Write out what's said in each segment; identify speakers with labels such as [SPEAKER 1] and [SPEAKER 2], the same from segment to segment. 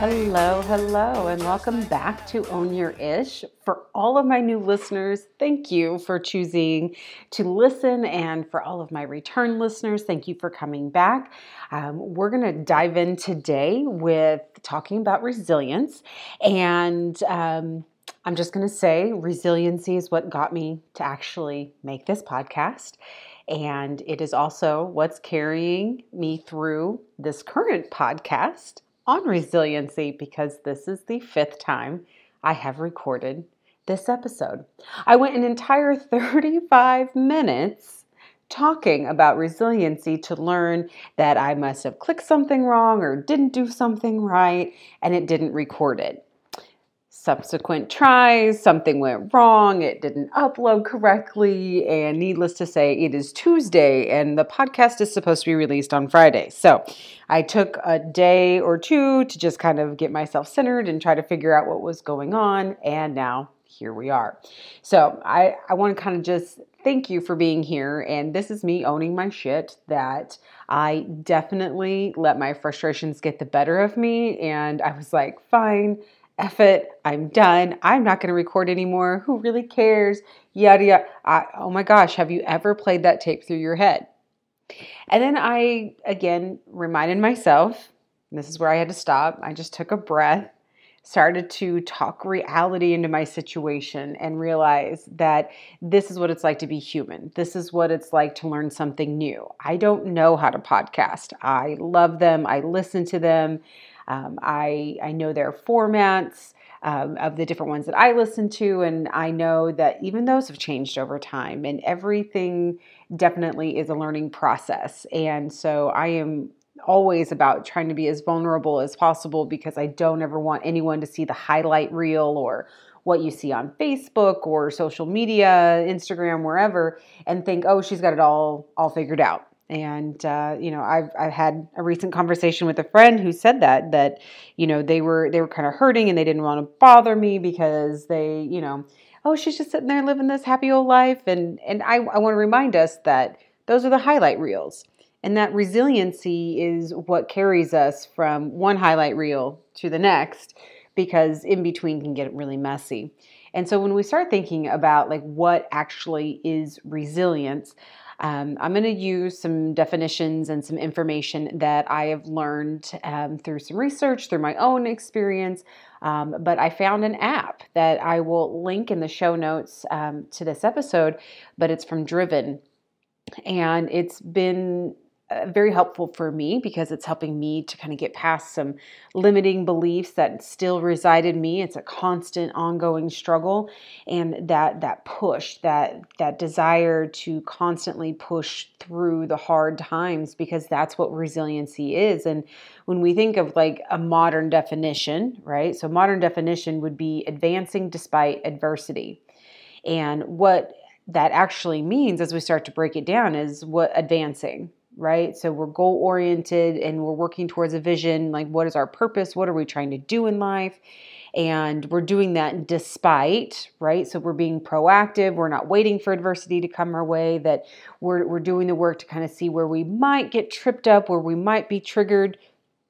[SPEAKER 1] Hello, hello, and welcome back to Own Your Ish. For all of my new listeners, thank you for choosing to listen. And for all of my return listeners, thank you for coming back. Um, we're going to dive in today with talking about resilience. And um, I'm just going to say resiliency is what got me to actually make this podcast. And it is also what's carrying me through this current podcast on resiliency because this is the fifth time I have recorded this episode. I went an entire 35 minutes talking about resiliency to learn that I must have clicked something wrong or didn't do something right and it didn't record it subsequent tries, something went wrong, it didn't upload correctly, and needless to say, it is Tuesday and the podcast is supposed to be released on Friday. So I took a day or two to just kind of get myself centered and try to figure out what was going on, and now here we are. So I, I want to kind of just thank you for being here. And this is me owning my shit that I definitely let my frustrations get the better of me. And I was like, fine F it, I'm done. I'm not going to record anymore. Who really cares? Yada yada. I, oh my gosh, have you ever played that tape through your head? And then I again reminded myself, this is where I had to stop. I just took a breath, started to talk reality into my situation, and realize that this is what it's like to be human. This is what it's like to learn something new. I don't know how to podcast. I love them, I listen to them. Um, I, I know their formats um, of the different ones that I listen to, and I know that even those have changed over time, and everything definitely is a learning process. And so I am always about trying to be as vulnerable as possible because I don't ever want anyone to see the highlight reel or what you see on Facebook or social media, Instagram, wherever, and think, oh, she's got it all all figured out. And uh, you know, I've I've had a recent conversation with a friend who said that that you know they were they were kind of hurting and they didn't want to bother me because they you know oh she's just sitting there living this happy old life and and I, I want to remind us that those are the highlight reels and that resiliency is what carries us from one highlight reel to the next because in between can get really messy. And so when we start thinking about like what actually is resilience, um, I'm going to use some definitions and some information that I have learned um, through some research, through my own experience. Um, but I found an app that I will link in the show notes um, to this episode, but it's from Driven. And it's been uh, very helpful for me because it's helping me to kind of get past some limiting beliefs that still reside in me. It's a constant ongoing struggle and that that push that that desire to constantly push through the hard times because that's what resiliency is. And when we think of like a modern definition right so modern definition would be advancing despite adversity. And what that actually means as we start to break it down is what advancing right? So we're goal oriented and we're working towards a vision like, what is our purpose? What are we trying to do in life? And we're doing that despite, right? So we're being proactive. We're not waiting for adversity to come our way, that we're, we're doing the work to kind of see where we might get tripped up, where we might be triggered,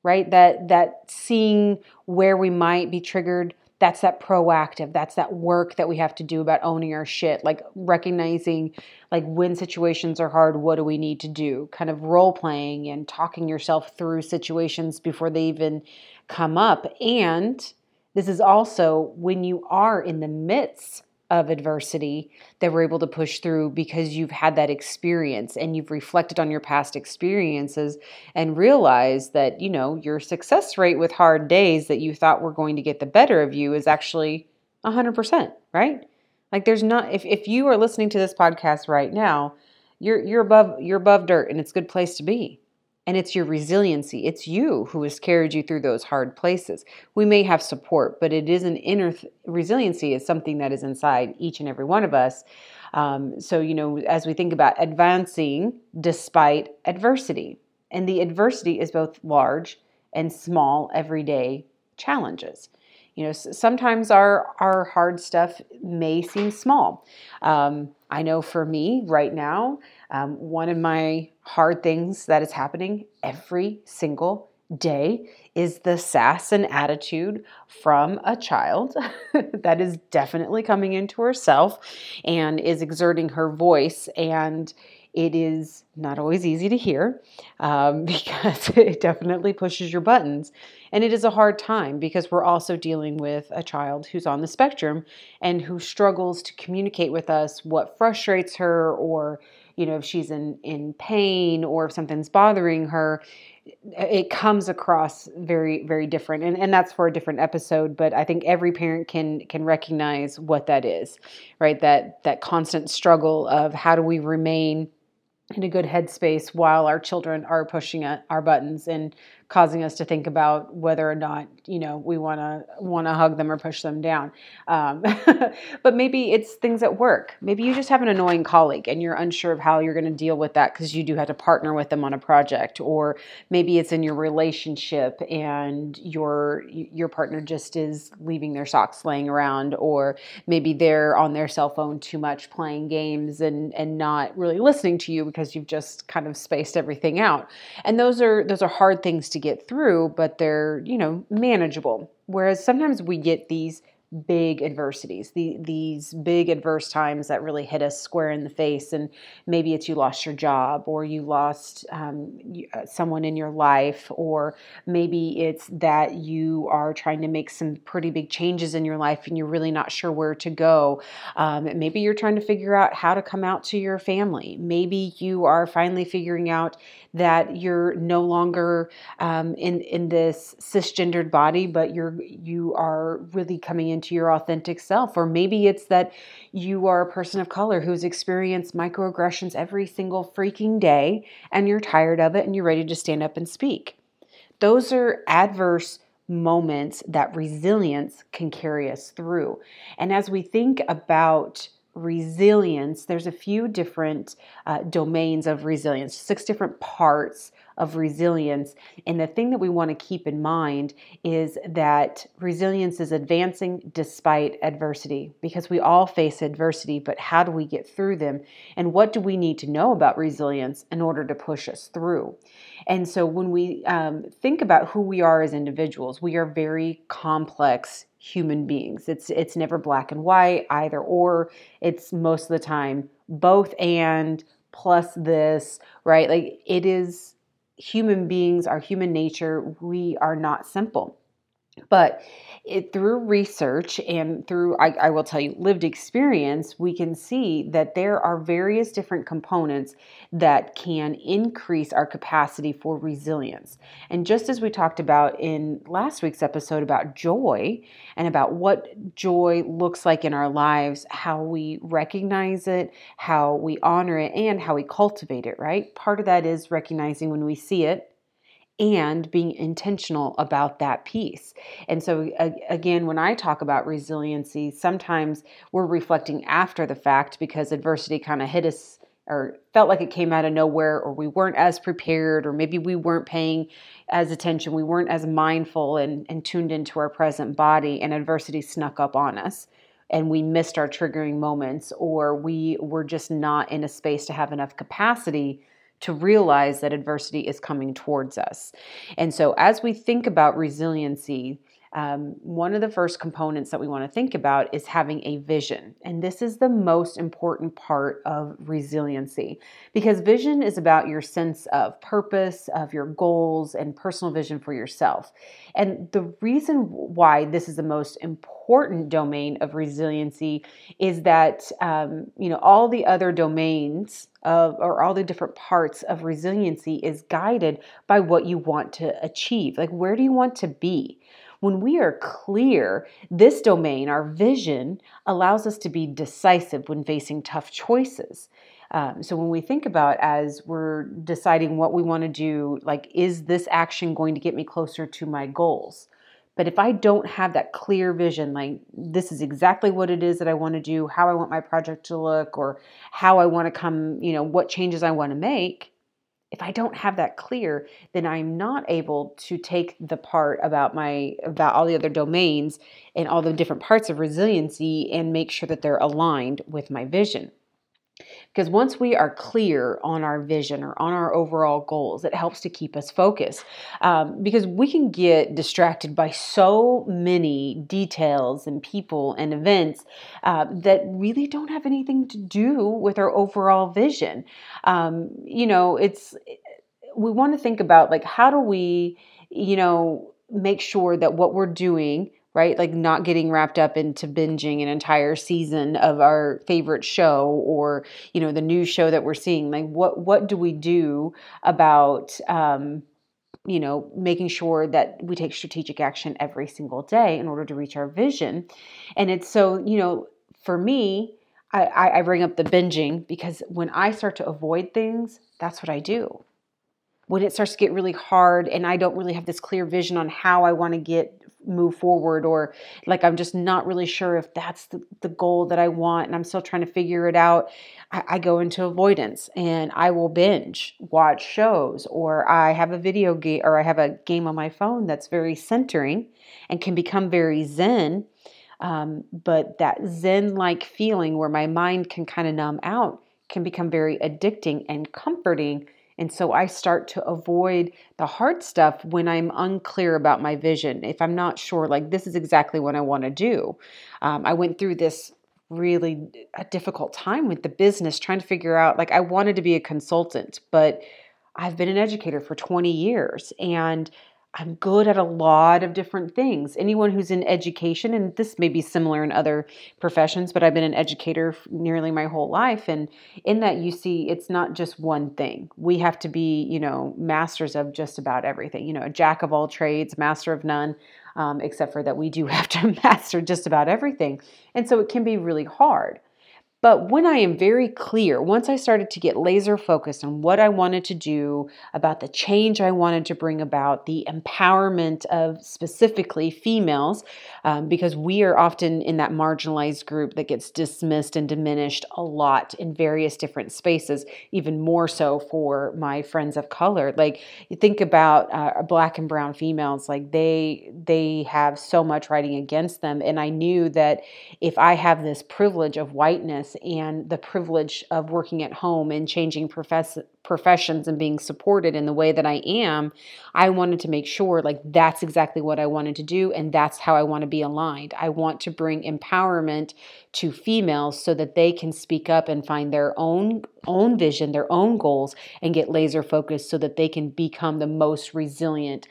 [SPEAKER 1] right? That, that seeing where we might be triggered that's that proactive that's that work that we have to do about owning our shit like recognizing like when situations are hard what do we need to do? Kind of role playing and talking yourself through situations before they even come up. And this is also when you are in the midst of adversity that we're able to push through because you've had that experience and you've reflected on your past experiences and realized that, you know, your success rate with hard days that you thought were going to get the better of you is actually 100%, right? Like there's not if if you are listening to this podcast right now, you're you're above you're above dirt and it's a good place to be. And it's your resiliency. It's you who has carried you through those hard places. We may have support, but it is an inner th- resiliency is something that is inside each and every one of us. Um, so, you know, as we think about advancing despite adversity, and the adversity is both large and small everyday challenges. You know, sometimes our our hard stuff may seem small. Um, I know for me right now, um, one of my hard things that is happening every single day is the sass and attitude from a child that is definitely coming into herself and is exerting her voice and it is not always easy to hear um, because it definitely pushes your buttons. And it is a hard time because we're also dealing with a child who's on the spectrum and who struggles to communicate with us what frustrates her or you know if she's in in pain or if something's bothering her it comes across very very different. And, and that's for a different episode but i think every parent can can recognize what that is right? That that constant struggle of how do we remain in a good headspace while our children are pushing our buttons and causing us to think about whether or not you know we want to want to hug them or push them down. Um, but maybe it's things at work. Maybe you just have an annoying colleague and you're unsure of how you're going to deal with that because you do have to partner with them on a project. Or maybe it's in your relationship and your your partner just is leaving their socks laying around. Or maybe they're on their cell phone too much playing games and and not really listening to you because you've just kind of spaced everything out. And those are those are hard things to get through, but they're, you know, manageable. Whereas sometimes we get these big adversities, the, these big adverse times that really hit us square in the face. And maybe it's you lost your job or you lost um, uh, someone in your life, or maybe it's that you are trying to make some pretty big changes in your life and you're really not sure where to go. Um, maybe you're trying to figure out how to come out to your family. Maybe you are finally figuring out that you're no longer um, in in this cisgendered body, but you're you are really coming in into your authentic self. Or maybe it's that you are a person of color who's experienced microaggressions every single freaking day and you're tired of it and you're ready to stand up and speak. Those are adverse moments that resilience can carry us through. And as we think about resilience, there's a few different uh, domains of resilience, six different parts of resilience. And the thing that we want to keep in mind is that resilience is advancing despite adversity because we all face adversity, but how do we get through them? And what do we need to know about resilience in order to push us through? And so when we um, think about who we are as individuals, we are very complex human beings. It's it's never black and white, either or. It's most of the time both and plus this, right? Like it is human beings, our human nature, we are not simple. But it, through research and through, I, I, will tell you, lived experience, we can see that there are various different components that can increase our capacity for resilience. And just as we talked about in last week's episode about joy and about what joy looks like in our lives, how we recognize it, how we honor it, and how we cultivate it, right? Part of that is recognizing when we see it and being intentional about that piece. And so, again, when I talk about resiliency, sometimes we're reflecting after the fact because adversity kind of hit us or felt like it came out of nowhere, or we weren't as prepared, or maybe we weren't paying as attention, we weren't as mindful and, and tuned into our present body, and adversity snuck up on us. And we missed our triggering moments, or we were just not in a space to have enough capacity to realize that adversity is coming towards us. And so, as we think about resiliency, um, one of the first components that we want to think about is having a vision. And this is the most important part of resiliency because vision is about your sense of purpose, of your goals, and personal vision for yourself. And the reason why this is the most important domain of resiliency is that, um, you know, all the other domains of, or all the different parts of resiliency is guided by what you want to achieve. Like, where do you want to be? When we are clear, this domain, our vision, allows us to be decisive when facing tough choices. Um, so when we think about as we're deciding what we want to do, like, is this action going to get me closer to my goals? But if I don't have that clear vision, like this is exactly what it is that I want to do, how I want my project to look, or how I want to come, you know, what changes I want to make, if I don't have that clear, then I'm not able to take the part about my about all the other domains and all the different parts of resiliency and make sure that they're aligned with my vision. Because once we are clear on our vision or on our overall goals, it helps to keep us focused. Um, because we can get distracted by so many details and people and events uh, that really don't have anything to do with our overall vision. Um, you know, it's we want to think about like how do we, you know, make sure that what we're doing right? Like not getting wrapped up into binging an entire season of our favorite show or, you know, the new show that we're seeing. Like what what do we do about um, you know, making sure that we take strategic action every single day in order to reach our vision. And it's so, you know, for me, I, I bring up the binging because when I start to avoid things, that's what I do. When it starts to get really hard and I don't really have this clear vision on how I want to get move forward or like i'm just not really sure if that's the, the goal that i want and i'm still trying to figure it out I, I go into avoidance and i will binge watch shows or i have a video game or i have a game on my phone that's very centering and can become very zen um, but that zen like feeling where my mind can kind of numb out can become very addicting and comforting and so I start to avoid the hard stuff when I'm unclear about my vision. If I'm not sure, like, this is exactly what I want to do. Um, I went through this really a difficult time with the business trying to figure out like I wanted to be a consultant but I've been an educator for 20 years and I'm good at a lot of different things. Anyone who's in education, and this may be similar in other professions, but I've been an educator nearly my whole life. And in that, you see, it's not just one thing. We have to be, you know, masters of just about everything, you know, a jack of all trades, master of none, um, except for that we do have to master just about everything. And so it can be really hard. But when I am very clear, once I started to get laser focused on what I wanted to do, about the change I wanted to bring about, the empowerment of specifically females, um, because we are often in that marginalized group that gets dismissed and diminished a lot in various different spaces, even more so for my friends of color. Like you think about uh, black and brown females, like they they have so much writing against them, and I knew that if I have this privilege of whiteness and the privilege of working at home and changing profess- professions and being supported in the way that I am, I wanted to make sure like that's exactly what I wanted to do and that's how I want to be aligned. I want to bring empowerment to females so that they can speak up and find their own own vision, their own goals and get laser focused so that they can become the most resilient,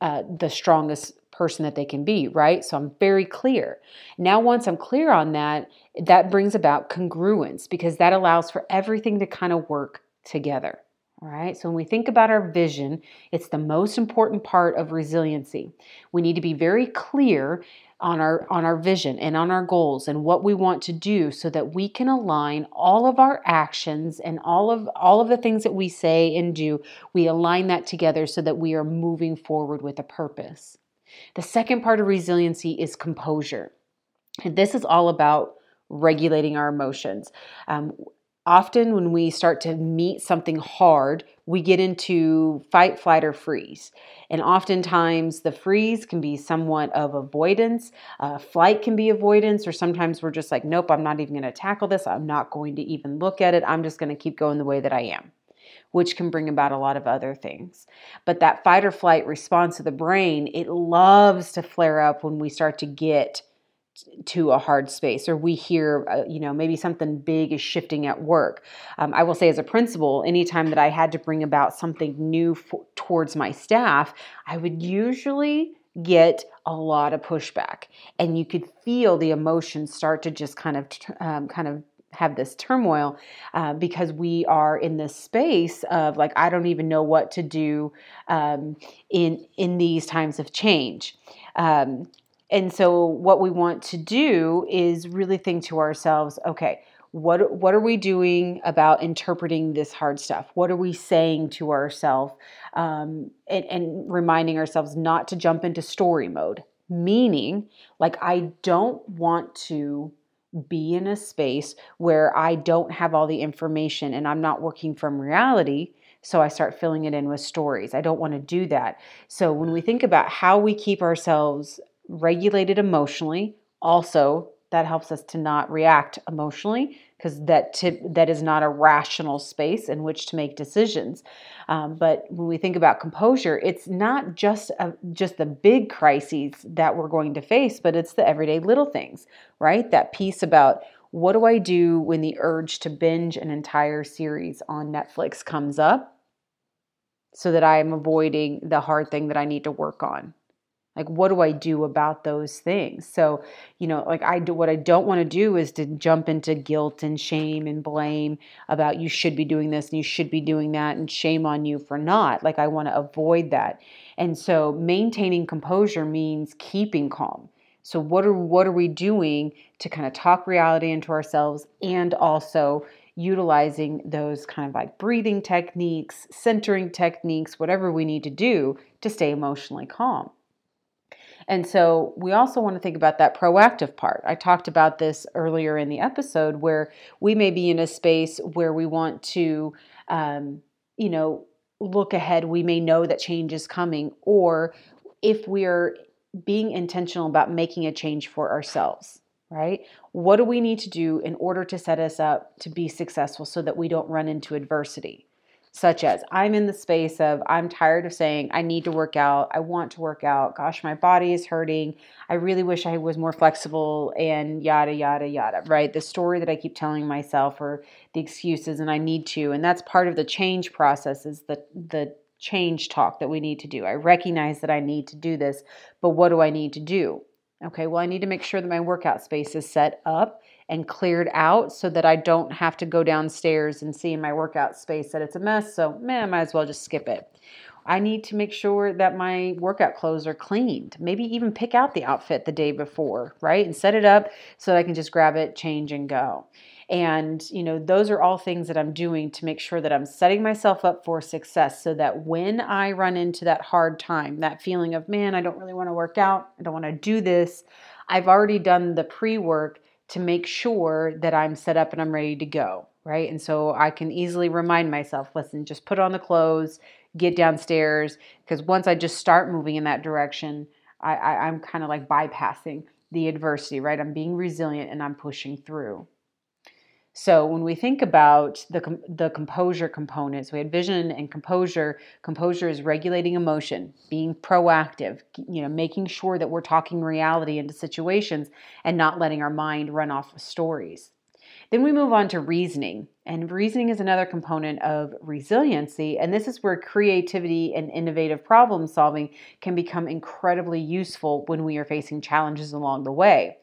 [SPEAKER 1] uh, the strongest person that they can be, right? So I'm very clear. Now, once I'm clear on that, that brings about congruence because that allows for everything to kind of work together. All right. So when we think about our vision, it's the most important part of resiliency. We need to be very clear on our on our vision and on our goals and what we want to do so that we can align all of our actions and all of all of the things that we say and do, we align that together so that we are moving forward with a purpose. The second part of resiliency is composure. And this is all about regulating our emotions. Um, often, when we start to meet something hard, we get into fight, flight, or freeze. And oftentimes, the freeze can be somewhat of avoidance, uh, flight can be avoidance, or sometimes we're just like, nope, I'm not even going to tackle this. I'm not going to even look at it. I'm just going to keep going the way that I am which can bring about a lot of other things. But that fight or flight response of the brain, it loves to flare up when we start to get to a hard space or we hear uh, you know maybe something big is shifting at work um, i will say as a principal anytime that i had to bring about something new for, towards my staff i would usually get a lot of pushback and you could feel the emotions start to just kind of um, kind of have this turmoil uh, because we are in this space of like I don't even know what to do um, in in these times of change. Um, and so what we want to do is really think to ourselves, okay, what what are we doing about interpreting this hard stuff? What are we saying to ourselves, um, and, and reminding ourselves not to jump into story mode. Meaning, like I don't want to be in a space where I don't have all the information and I'm not working from reality. So I start filling it in with stories. I don't want to do that. So when we think about how we keep ourselves regulated emotionally, also That helps us to not react emotionally because that t- that is not a rational space in which to make decisions. Um, but when we think about composure, it's not just a, just the big crises that we're going to face, but it's the everyday little things, right? That piece about what do I do when the urge to binge an entire series on Netflix comes up so that I am avoiding the hard thing that I need to work on? Like, what do I do about those things? So, you know, like I do what I don't want to do is to jump into guilt and shame and blame about you should be doing this and you should be doing that and shame on you for not. Like, I want to avoid that. And so, maintaining composure means keeping calm. So, what are what are we doing to kind of talk reality into ourselves and also utilizing those kind of like breathing techniques, centering techniques, whatever we need to do to stay emotionally calm. And so we also want to think about that proactive part. I talked about this earlier in the episode where we may be in a space where we want to, um, you know, look ahead. We may know that change is coming, or if we're being intentional about making a change for ourselves, right? What do we need to do in order to set us up to be successful so that we don't run into adversity? Such as I'm in the space of I'm tired of saying I need to work out, I want to work out, gosh, my body is hurting, I really wish I was more flexible, and yada, yada, yada, right? The story that I keep telling myself or the excuses, and I need to. And that's part of the change process is the, the change talk that we need to do. I recognize that I need to do this, but what do I need to do? Okay, well, I need to make sure that my workout space is set up and cleared out so that I don't have to go downstairs and see in my workout space that it's a mess. So, man, I might as well just skip it. I need to make sure that my workout clothes are cleaned. Maybe even pick out the outfit the day before, right? And set it up so that I can just grab it, change, and go. And, you know, those are all things that I'm doing to make sure that I'm setting myself up for success so that when I run into that hard time, that feeling of, man, I don't really want to work out, I don't want to do this, I've already done the pre work to make sure that I'm set up and I'm ready to go, right? And so I can easily remind myself, listen, just put on the clothes, get downstairs, because once I just start moving in that direction, I, I, I'm kind of like bypassing the adversity, right? I'm being resilient and I'm pushing through. So when we think about the the composure components, we had vision and composure. Composure is regulating emotion, being proactive, you know, making sure that we're talking reality into situations and not letting our mind run off with stories. Then we move on to reasoning. And reasoning is another component of resiliency. And this is where creativity and innovative problem solving can become incredibly useful when we are facing challenges along the way.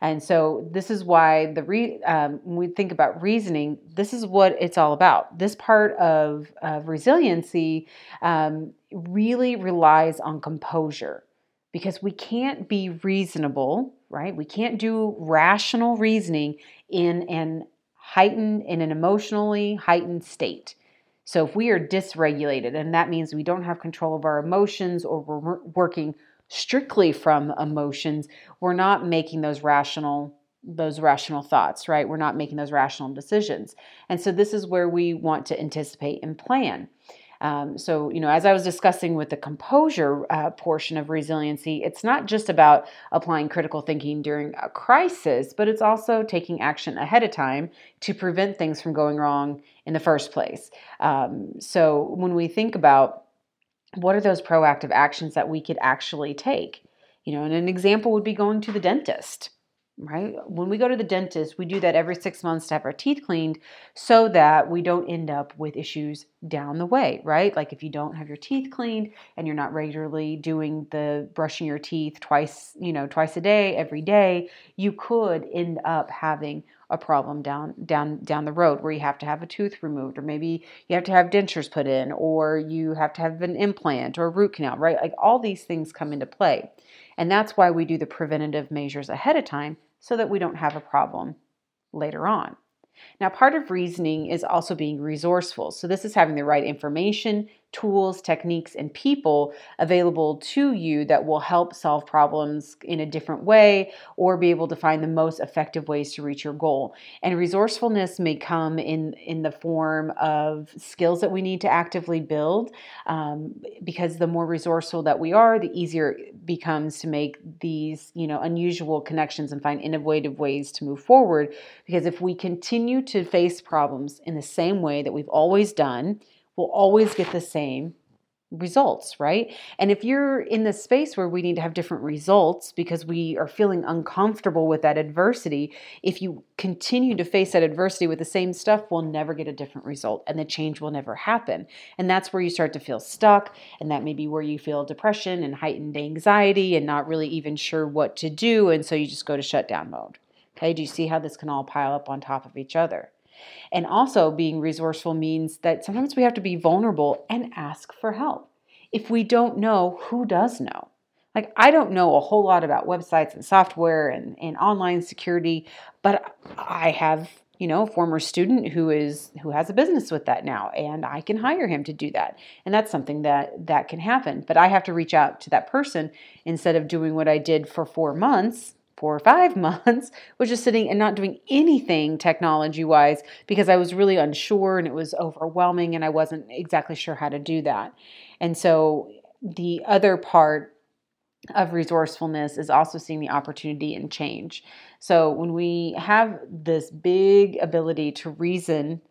[SPEAKER 1] And so this is why the re, um, when we think about reasoning, this is what it's all about. This part of, of resiliency um, really relies on composure because we can't be reasonable, right? We can't do rational reasoning in an heightened, in an emotionally heightened state. So if we are dysregulated, and that means we don't have control of our emotions or we're working strictly from emotions, we're not making those rational those rational thoughts, right? We're not making those rational decisions. And so this is where we want to anticipate and plan. Um, so, you know, as I was discussing with the composure uh, portion of resiliency, it's not just about applying critical thinking during a crisis, but it's also taking action ahead of time to prevent things from going wrong in the first place. Um, so, when we think about what are those proactive actions that we could actually take? You know, and an example would be going to the dentist, right? When we go to the dentist, we do that every six months to have our teeth cleaned so that we don't end up with issues down the way, right? Like if you don't have your teeth cleaned and you're not regularly doing the brushing your teeth twice, you know, twice a day, every day, you could end up having a problem down down down the road where you have to have a tooth removed or maybe you have to have dentures put in or you have to have an implant or a root canal right? Like all these things come into play. And that's why we do the preventative measures ahead of time so that we don't have a problem later on now part of reasoning is also being resourceful. So this is having the right information tools, techniques, and people available to you that will help solve problems in a different way or be able to find the most effective ways to reach your goal. And resourcefulness may come in, in the form of skills that we need to actively build um, because the more resourceful that we are, the easier it becomes to make these, you know, unusual connections and find innovative ways to move forward. Because if we continue to face problems in the same way that we've always done, we'll always get the same results, right? And if you're in the space where we need to have different results because we are feeling uncomfortable with that adversity, if you continue to face that adversity with the same stuff, we'll never get a different result and the change will never happen. And that's where you start to feel stuck. And that may be where you feel depression and heightened anxiety and not really even sure what to do. And so you just go to shutdown mode. Okay, do you see how this can all pile up on top of each other? And also, being resourceful means that sometimes we have to be vulnerable and ask for help. If we don't know, who does know? Like, I don't know a whole lot about websites and software and, and online security, but I have you know a former student who is who has a business with that now and i can hire him to do that and that's something that that can happen but i have to reach out to that person instead of doing what i did for four months four or five months was just sitting and not doing anything technology wise because I was really unsure and it was overwhelming and I wasn't exactly sure how to do that. And so the other part of resourcefulness is also seeing the opportunity and change. So when we have this big ability to reason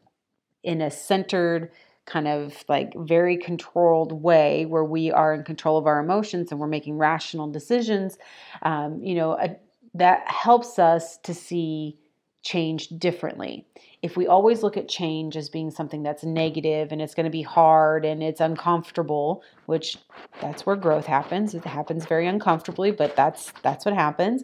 [SPEAKER 1] in a centered, kind of like very controlled way where we are in control of our emotions and we're making rational decisions um, you know a, that helps us to see change differently. If we always look at change as being something that's negative and it's going to be hard and it's uncomfortable, which that's where growth happens. It happens very uncomfortably, but that's that's what happens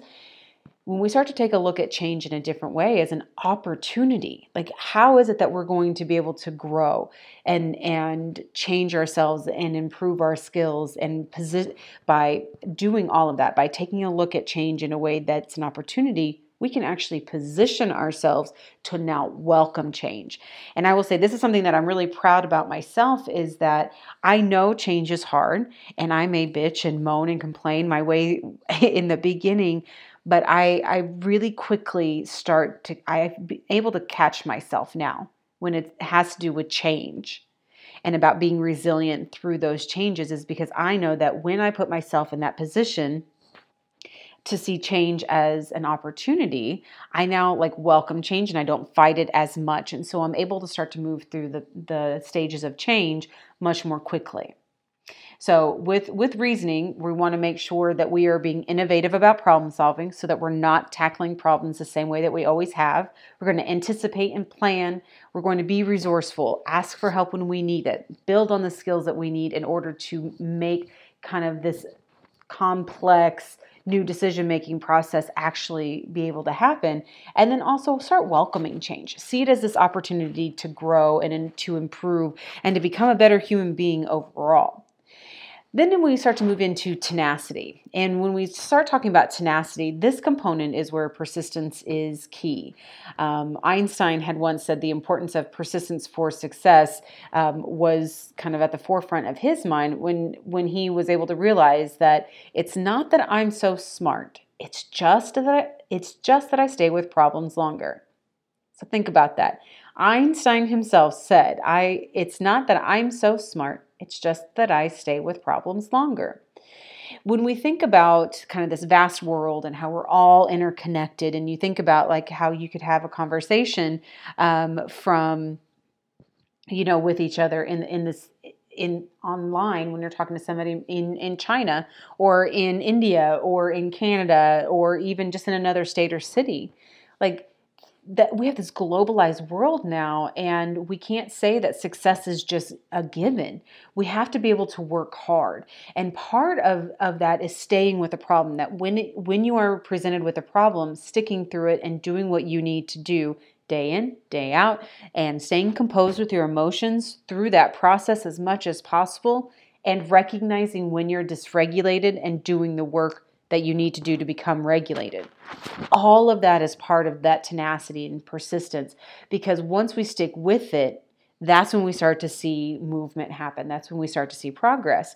[SPEAKER 1] when we start to take a look at change in a different way as an opportunity like how is it that we're going to be able to grow and and change ourselves and improve our skills and position by doing all of that by taking a look at change in a way that's an opportunity we can actually position ourselves to now welcome change. And I will say this is something that I'm really proud about myself is that I know change is hard and I may bitch and moan and complain my way in the beginning, but I, I really quickly start to, I'm able to catch myself now when it has to do with change and about being resilient through those changes is because I know that when I put myself in that position to see change as an opportunity, I now like welcome change and I don't fight it as much. And so I'm able to start to move through the, the stages of change much more quickly. So with with reasoning, we want to make sure that we are being innovative about problem solving so that we're not tackling problems the same way that we always have. We're going to anticipate and plan. We're going to be resourceful, ask for help when we need it, build on the skills that we need in order to make kind of this complex new decision making process actually be able to happen and then also start welcoming change see it as this opportunity to grow and to improve and to become a better human being overall then we start to move into tenacity. And when we start talking about tenacity, this component is where persistence is key. Um, Einstein had once said the importance of persistence for success um, was kind of at the forefront of his mind when, when he was able to realize that it's not that I'm so smart, it's just that I, it's just that I stay with problems longer. So think about that. Einstein himself said, I it's not that I'm so smart, it's just that I stay with problems longer. When we think about kind of this vast world and how we're all interconnected, and you think about like how you could have a conversation um, from, you know, with each other in in this in online when you're talking to somebody in in China or in India or in Canada or even just in another state or city, like that we have this globalized world now and we can't say that success is just a given. We have to be able to work hard. And part of, of that is staying with a problem that when it, when you are presented with a problem sticking through it and doing what you need to do day in day out and staying composed with your emotions through that process as much as possible and recognizing when you're dysregulated and doing the work that you need to do to become regulated. All of that is part of that tenacity and persistence because once we stick with it, that's when we start to see movement happen. That's when we start to see progress.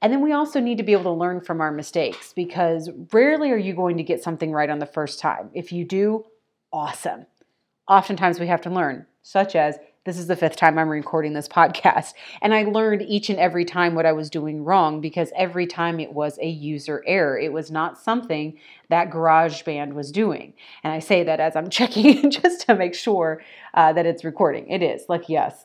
[SPEAKER 1] And then we also need to be able to learn from our mistakes because rarely are you going to get something right on the first time. If you do, awesome. Oftentimes we have to learn, such as this is the fifth time I'm recording this podcast. And I learned each and every time what I was doing wrong because every time it was a user error. It was not something that GarageBand was doing. And I say that as I'm checking just to make sure uh, that it's recording. It is, like, yes.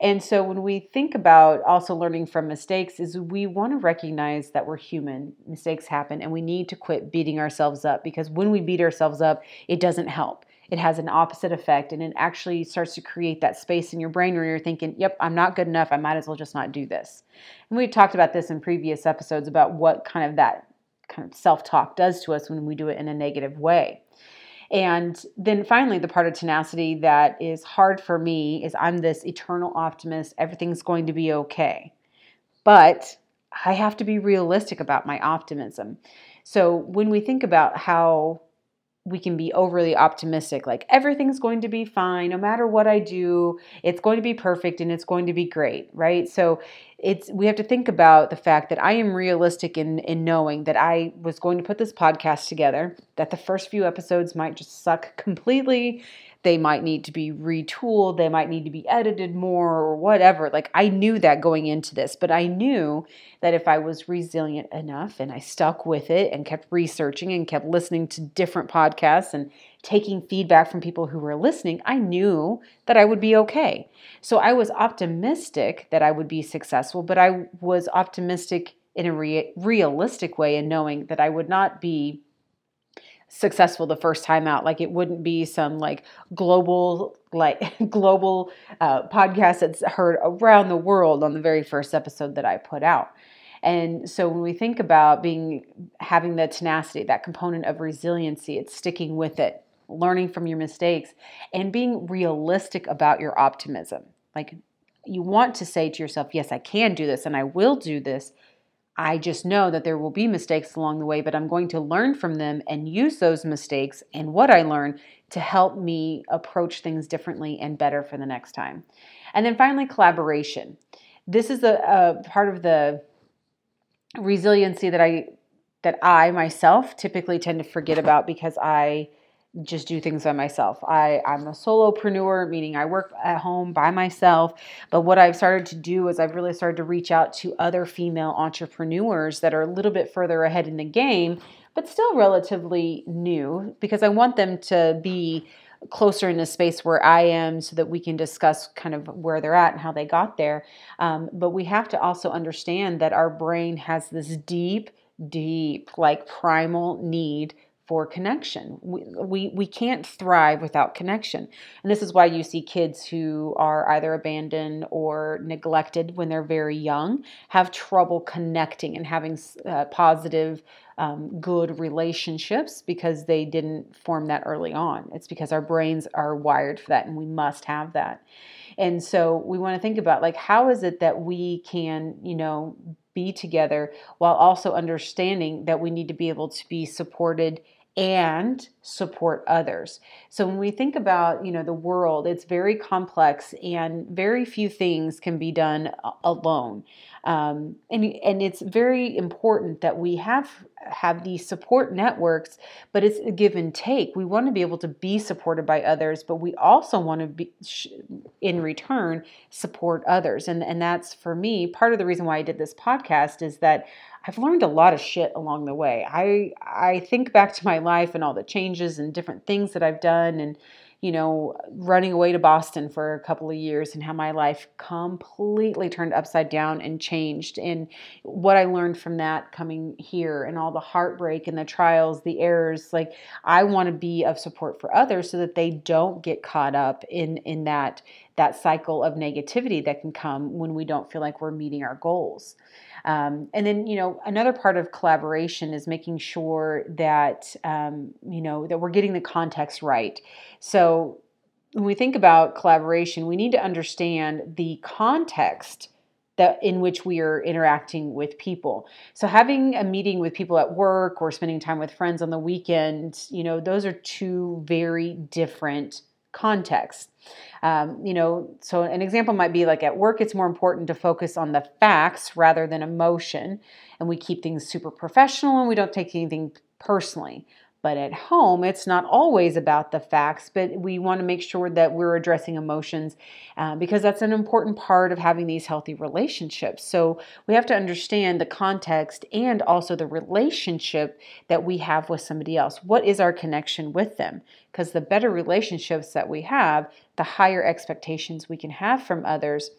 [SPEAKER 1] And so when we think about also learning from mistakes is we want to recognize that we're human. Mistakes happen and we need to quit beating ourselves up because when we beat ourselves up, it doesn't help it has an opposite effect and it actually starts to create that space in your brain where you're thinking, yep, I'm not good enough. I might as well just not do this. And we talked about this in previous episodes about what kind of that kind of self talk does to us when we do it in a negative way. And then finally, the part of tenacity that is hard for me is I'm this eternal optimist. Everything's going to be okay. But I have to be realistic about my optimism. So when we think about how we can be overly optimistic like everything's going to be fine no matter what i do it's going to be perfect and it's going to be great right? So it's we have to think about the fact that i am realistic in in knowing that i was going to put this podcast together that the first few episodes might just suck completely they might need to be retooled, they might need to be edited more or whatever. Like I knew that going into this, but I knew that if I was resilient enough and I stuck with it and kept researching and kept listening to different podcasts and taking feedback from people who were listening, I knew that I would be okay. So I was optimistic that I would be successful, but I was optimistic in a re- realistic way in knowing that I would not be successful the first time out like it wouldn't be some like global like global uh, podcast that's heard around the world on the very first episode that i put out. And so when we think about being having the tenacity that component of resiliency it's sticking with it learning from your mistakes and being realistic about your optimism. Like you want to say to yourself yes i can do this and i will do this I just know that there will be mistakes along the way, but I'm going to learn from them and use those mistakes and what I learn to help me approach things differently and better for the next time. And then finally, collaboration. This is a, a part of the resiliency that I that I myself typically tend to forget about because I just do things by myself. I, I'm a solopreneur, meaning I work at home by myself. But what I've started to do is I've really started to reach out to other female entrepreneurs that are a little bit further ahead in the game, but still relatively new, because I want them to be closer in a space where I am so that we can discuss kind of where they're at and how they got there. Um, but we have to also understand that our brain has this deep, deep, like primal need for connection. We, we, we can't thrive without connection. And this is why you see kids who are either abandoned or neglected when they're very young have trouble connecting and having uh, positive, um, good relationships because they didn't form that early on. It's because our brains are wired for that and we must have that. And so we want to think about like how is it that we can, you know, be together while also understanding that we need to be able to be supported and support others. So when we think about, you know, the world, it's very complex and very few things can be done uh, alone. Um, and and it's very important that we have have these support networks, but it's a give and take. We want to be able to be supported by others, but we also want to be in return support others. And and that's for me part of the reason why I did this podcast is that I've learned a lot of shit along the way. I I think back to my life and all the changes and different things that I've done and you know, running away to Boston for a couple of years and how my life completely turned upside down and changed. And what I learned from that coming here and all the heartbreak and the trials, the errors, like I want to be of support for others so that they don't get caught up in in that that cycle of negativity that can come when we don't feel like we're meeting our goals. Um, and then, you know, another part of collaboration is making sure that, um, you know, that we're getting the context right. So when we think about collaboration, we need to understand the context that in which we are interacting with people. So having a meeting with people at work or spending time with friends on the weekend, you know, those are two very different context. Um, you know, so an example might be like at work, it's more important to focus on the facts rather than emotion. And we keep things super professional and we don't take anything personally. But at home, it's not always about the facts, but we want to make sure that we're addressing emotions uh, because that's an important part of having these healthy relationships. So we have to understand the context and also the relationship that we have with somebody else. What is our connection with them? Because the better relationships that we have, the higher expectations we can have from others.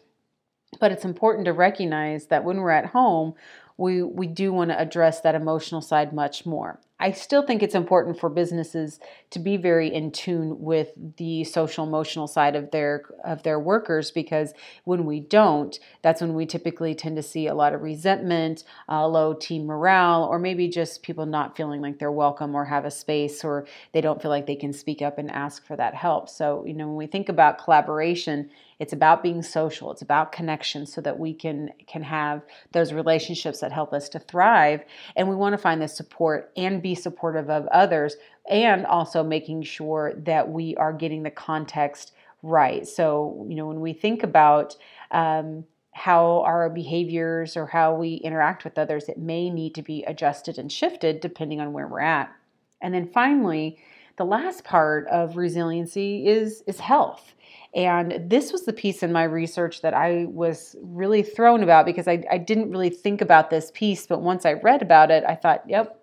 [SPEAKER 1] But it's important to recognize that when we're at home, we, we do want to address that emotional side much more. I still think it's important for businesses to be very in tune with the social emotional side of their of their workers because when we don't, that's when we typically tend to see a lot of resentment, uh, low team morale, or maybe just people not feeling like they're welcome or have a space or they don't feel like they can speak up and ask for that help. So, you know, when we think about collaboration, it's about being social. It's about connection so that we can can have those relationships that help us to thrive. And we want to find the support and be supportive of others and also making sure that we are getting the context right. So, you know, when we think about um, how our behaviors or how we interact with others, it may need to be adjusted and shifted depending on where we're at. And then finally, the last part of resiliency is is health. And this was the piece in my research that I was really thrown about because I, I didn't really think about this piece. But once I read about it, I thought, yep,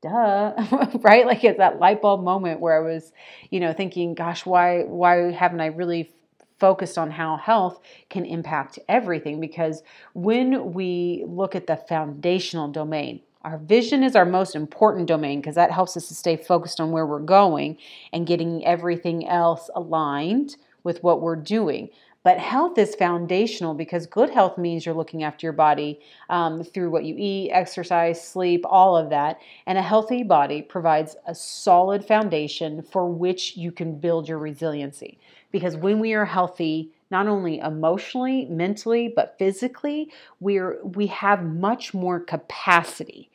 [SPEAKER 1] duh, right? Like it's that light bulb moment where I was, you know, thinking, gosh, why, why haven't I really focused on how health can impact everything? Because when we look at the foundational domain, our vision is our most important domain because that helps us to stay focused on where we're going and getting everything else aligned with what we're doing. But health is foundational because good health means you're looking after your body um, through what you eat, exercise, sleep, all of that. And a healthy body provides a solid foundation for which you can build your resiliency. Because when we are healthy, not only emotionally, mentally, but physically, we're we have much more capacity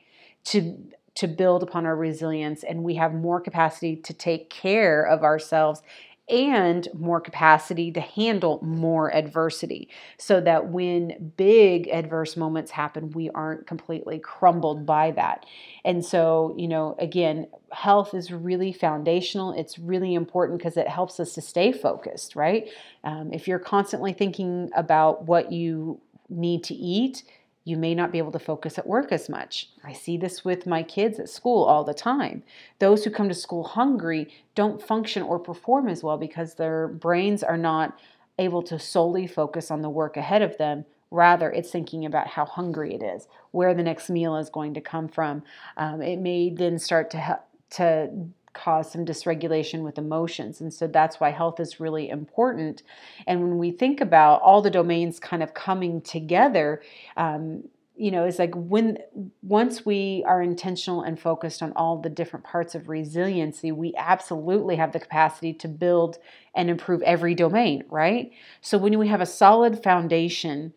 [SPEAKER 1] to to build upon our resilience and we have more capacity to take care of ourselves and more capacity to handle more adversity so that when big adverse moments happen, we aren't completely crumbled by that. And so, you know, again, health is really foundational. It's really important because it helps us to stay focused, right? Um, if you're constantly thinking about what you need to eat, you may not be able to focus at work as much. I see this with my kids at school all the time. Those who come to school hungry don't function or perform as well because their brains are not able to solely focus on the work ahead of them. Rather, it's thinking about how hungry it is, where the next meal is going to come from. Um, it may then start to to cause some dysregulation with emotions. And so that's why health is really important. And when we think about all the domains kind of coming together, um, you know, it's like when once we are intentional and focused on all the different parts of resiliency, we absolutely have the capacity to build and improve every domain, right? So when we have a solid foundation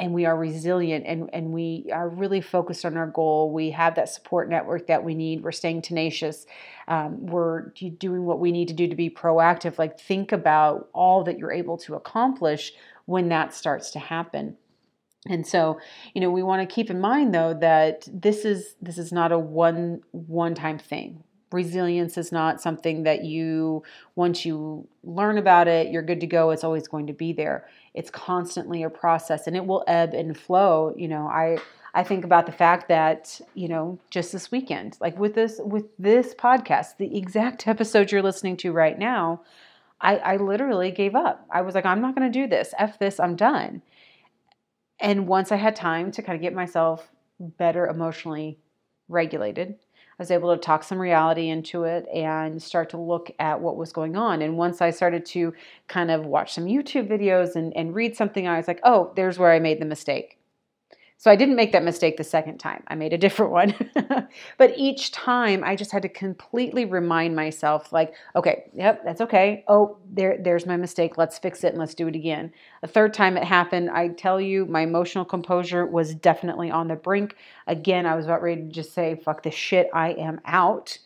[SPEAKER 1] and we are resilient and, and we are really focused on our goal. We have that support network that we need. We're staying tenacious. Um, we're doing what we need to do to be proactive. Like, think about all that you're able to accomplish when that starts to happen. And so, you know, we want to keep in mind though that this is this is not a one one time thing resilience is not something that you once you learn about it you're good to go it's always going to be there it's constantly a process and it will ebb and flow you know i i think about the fact that you know just this weekend like with this with this podcast the exact episode you're listening to right now i i literally gave up. I was like i'm not going to do this. F this. I'm done. And once i had time to kind of get myself better emotionally regulated I was able to talk some reality into it and start to look at what was going on. And once I started to kind of watch some YouTube videos and, and read something, I was like, oh, there's where I made the mistake. So I didn't make that mistake the second time. I made a different one. but each time I just had to completely remind myself like, okay, yep, that's okay. Oh, there there's my mistake. Let's fix it and let's do it again. A third time it happened, I tell you, my emotional composure was definitely on the brink. Again, I was about ready to just say, fuck this shit, I am out.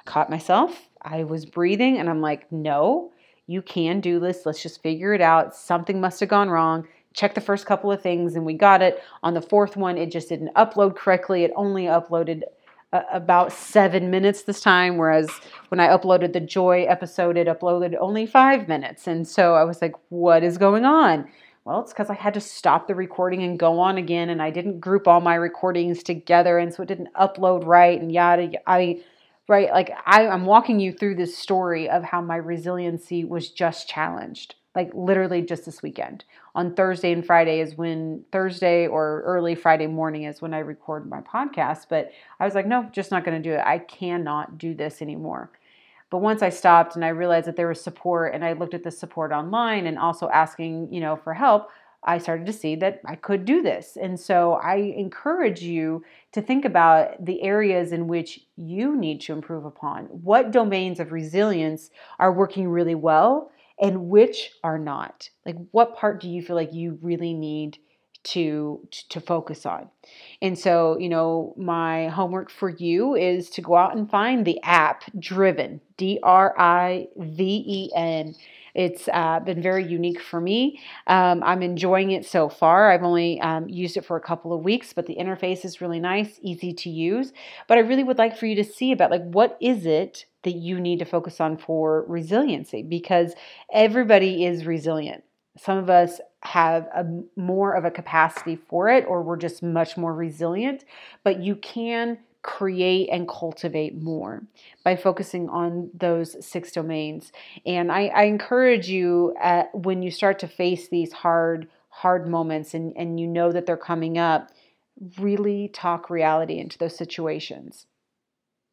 [SPEAKER 1] I caught myself. I was breathing and I'm like, no, you can do this. Let's just figure it out. Something must have gone wrong. Check the first couple of things and we got it. On the fourth one, it just didn't upload correctly. It only uploaded uh, about seven minutes this time, whereas when I uploaded the Joy episode, it uploaded only five minutes. And so I was like, what is going on? Well, it's because I had to stop the recording and go on again, and I didn't group all my recordings together, and so it didn't upload right, and yada. I right, like I, I'm walking you through this story of how my resiliency was just challenged, like literally just this weekend. On Thursday and Friday is when Thursday or early Friday morning is when I record my podcast, but I was like, no, just not going to do it. I cannot do this anymore. But once I stopped and I realized that there was support and I looked at the support online and also asking, you know, for help, I started to see that I could do this. And so I encourage you to think about the areas in which you need to improve upon. What domains of resilience are working really well and which are not? Like what part do you feel like you really need to to focus on. And so, you know, my homework for you is to go out and find the app Driven, D R I V E N. It's uh, been very unique for me. Um, I'm enjoying it so far. I've only um, used it for a couple of weeks, but the interface is really nice, easy to use. But I really would like for you to see about like what is it that you need to focus on for resiliency because everybody is resilient. Some of us have a more of a capacity for it or we're just much more resilient, but you can create and cultivate more by focusing on those six domains. And I, I encourage you at, when you start to face these hard, hard moments and, and you know that they're coming up, really talk reality into those situations.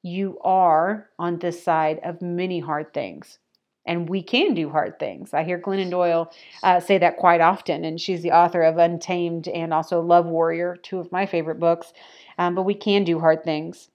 [SPEAKER 1] You are on this side of many hard things and we can do hard things. I hear Glennon Doyle uh, say that quite often, and she's the author of Untamed and also Love Warrior, two of my favorite books. Um, but we can do hard things.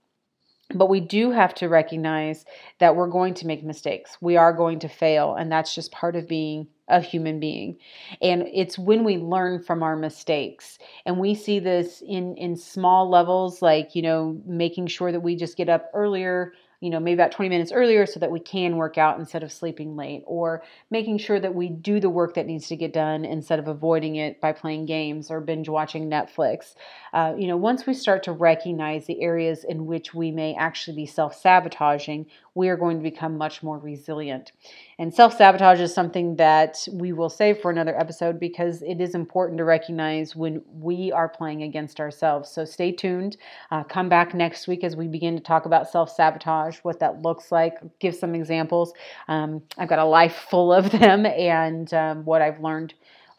[SPEAKER 1] But we do have to recognize that we're going to make mistakes. We are going to fail, and that's just part of being a human being. And it's when we learn from our mistakes. And we see this in in small levels like, you know, making sure that we just get up earlier you know, maybe about 20 minutes earlier so that we can work out instead of sleeping late, or making sure that we do the work that needs to get done instead of avoiding it by playing games or binge watching Netflix. Uh, you know, once we start to recognize the areas in which we may actually be self sabotaging, we are going to become much more resilient. And self sabotage is something that we will save for another episode because it is important to recognize when we are playing against ourselves. So stay tuned. Uh, come back next week as we begin to talk about self sabotage, what that looks like, give some examples. Um, I've got a life full of them and um, what I've learned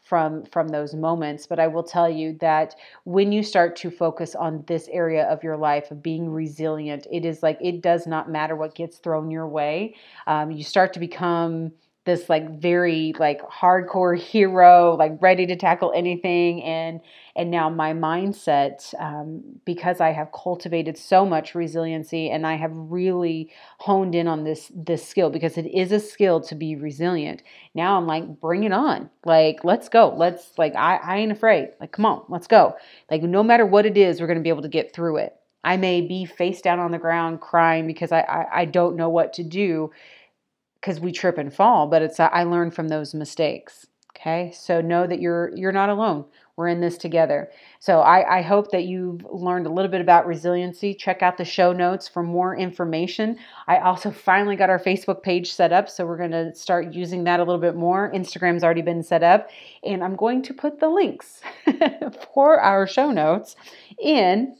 [SPEAKER 1] from from those moments but i will tell you that when you start to focus on this area of your life of being resilient it is like it does not matter what gets thrown your way. Um, you start to become this like very like hardcore hero like ready to tackle anything. And and now my mindset um, because i have cultivated so much resiliency and i have really honed in on this this skill because it is a skill to be resilient now i'm like bring it on. Like let's go. Let's like i, I ain't afraid. Like come on. Let's go. Like no matter what it is we're to be able to get through it. I may be face down on the ground crying because i, I, I don't know what to do because we trip and fall, but it's uh, I learned from those mistakes. Okay, so know that you're you're not alone. We're in this together. So I, I hope that you've learned a little bit about resiliency. Check out the show notes for more information. I also finally got our Facebook page set up, so we're going to start using that a little bit more. Instagram's already been set up, and I'm going to put the links for our show notes in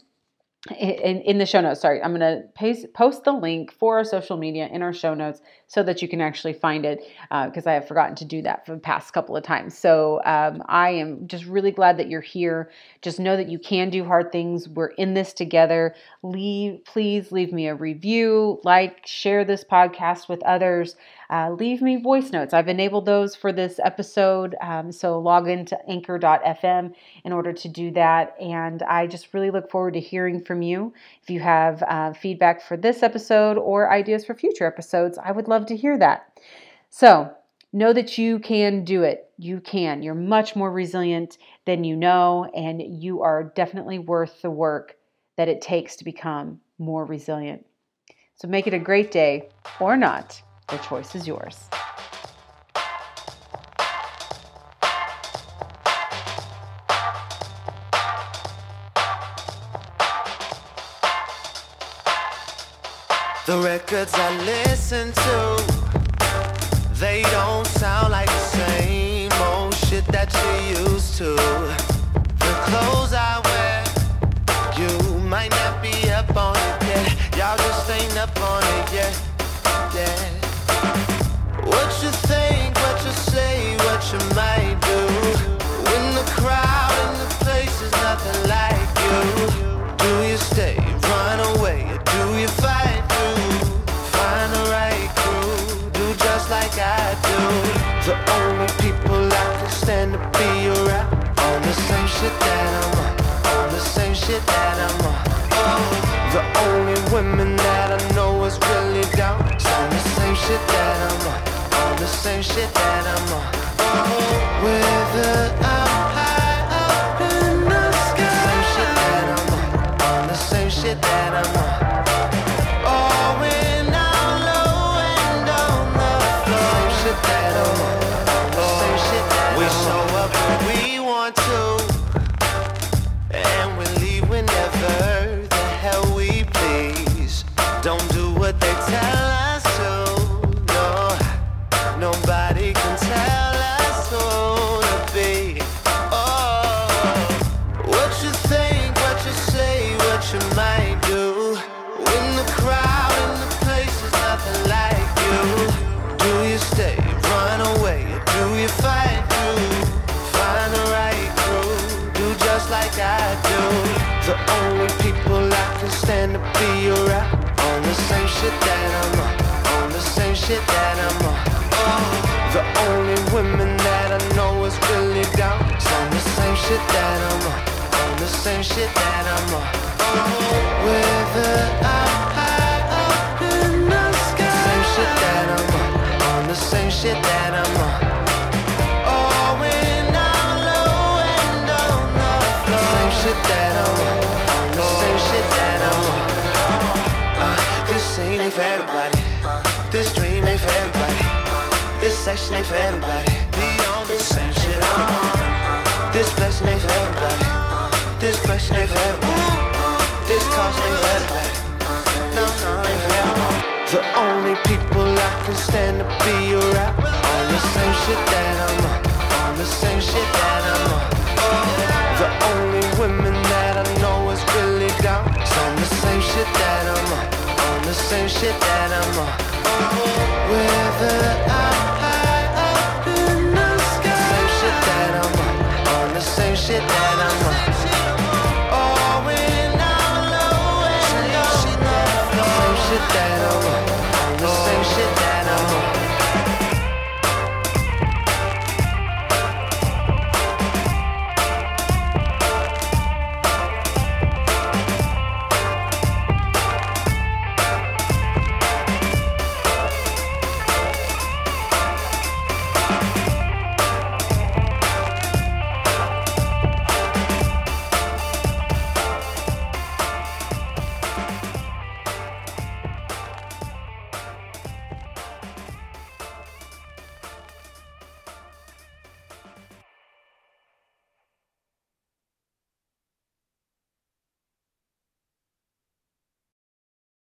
[SPEAKER 1] in, in the show notes sorry. I'm going to post the link for our social media in our show notes so that you can actually find it because uh, i have forgotten to do that for the past couple of times. So um, i am just really glad that you're here. Just know that you can do hard things. We're in this together. Leave please leave me a review like share this podcast with others uh, leave me voice notes. I've enabled those for this episode. Um, so log into anchor.fm in order to do that. And I just really look forward to hearing from you. If you have uh, feedback for this episode or ideas for future episodes, I would love to hear that. So, know that you can do it. You can. You're much more resilient than you know, and you are definitely worth the work that it takes to become more resilient. So make it a great day or not. The choice is yours.
[SPEAKER 2] The records I listen to, they don't sound like the same old shit that you used to. The clothes I wear, you might not be up on it yet. Y'all just ain't up on it yet. Yeah. it that I'm on? Whether section ain't for everybody. Be on the same shit I'm on. This place ain't for everybody. Uh-huh. This place ain't for everybody. Uh-huh. This cause ain't for everybody. No, no, ain't for everybody. The only people I can stand to be around on the same shit that I'm uh, on. On the same shit that I'm uh, on. The only women that I know is really down. On the same shit that I'm uh, on. On the same shit that I'm on. Whether I shit down.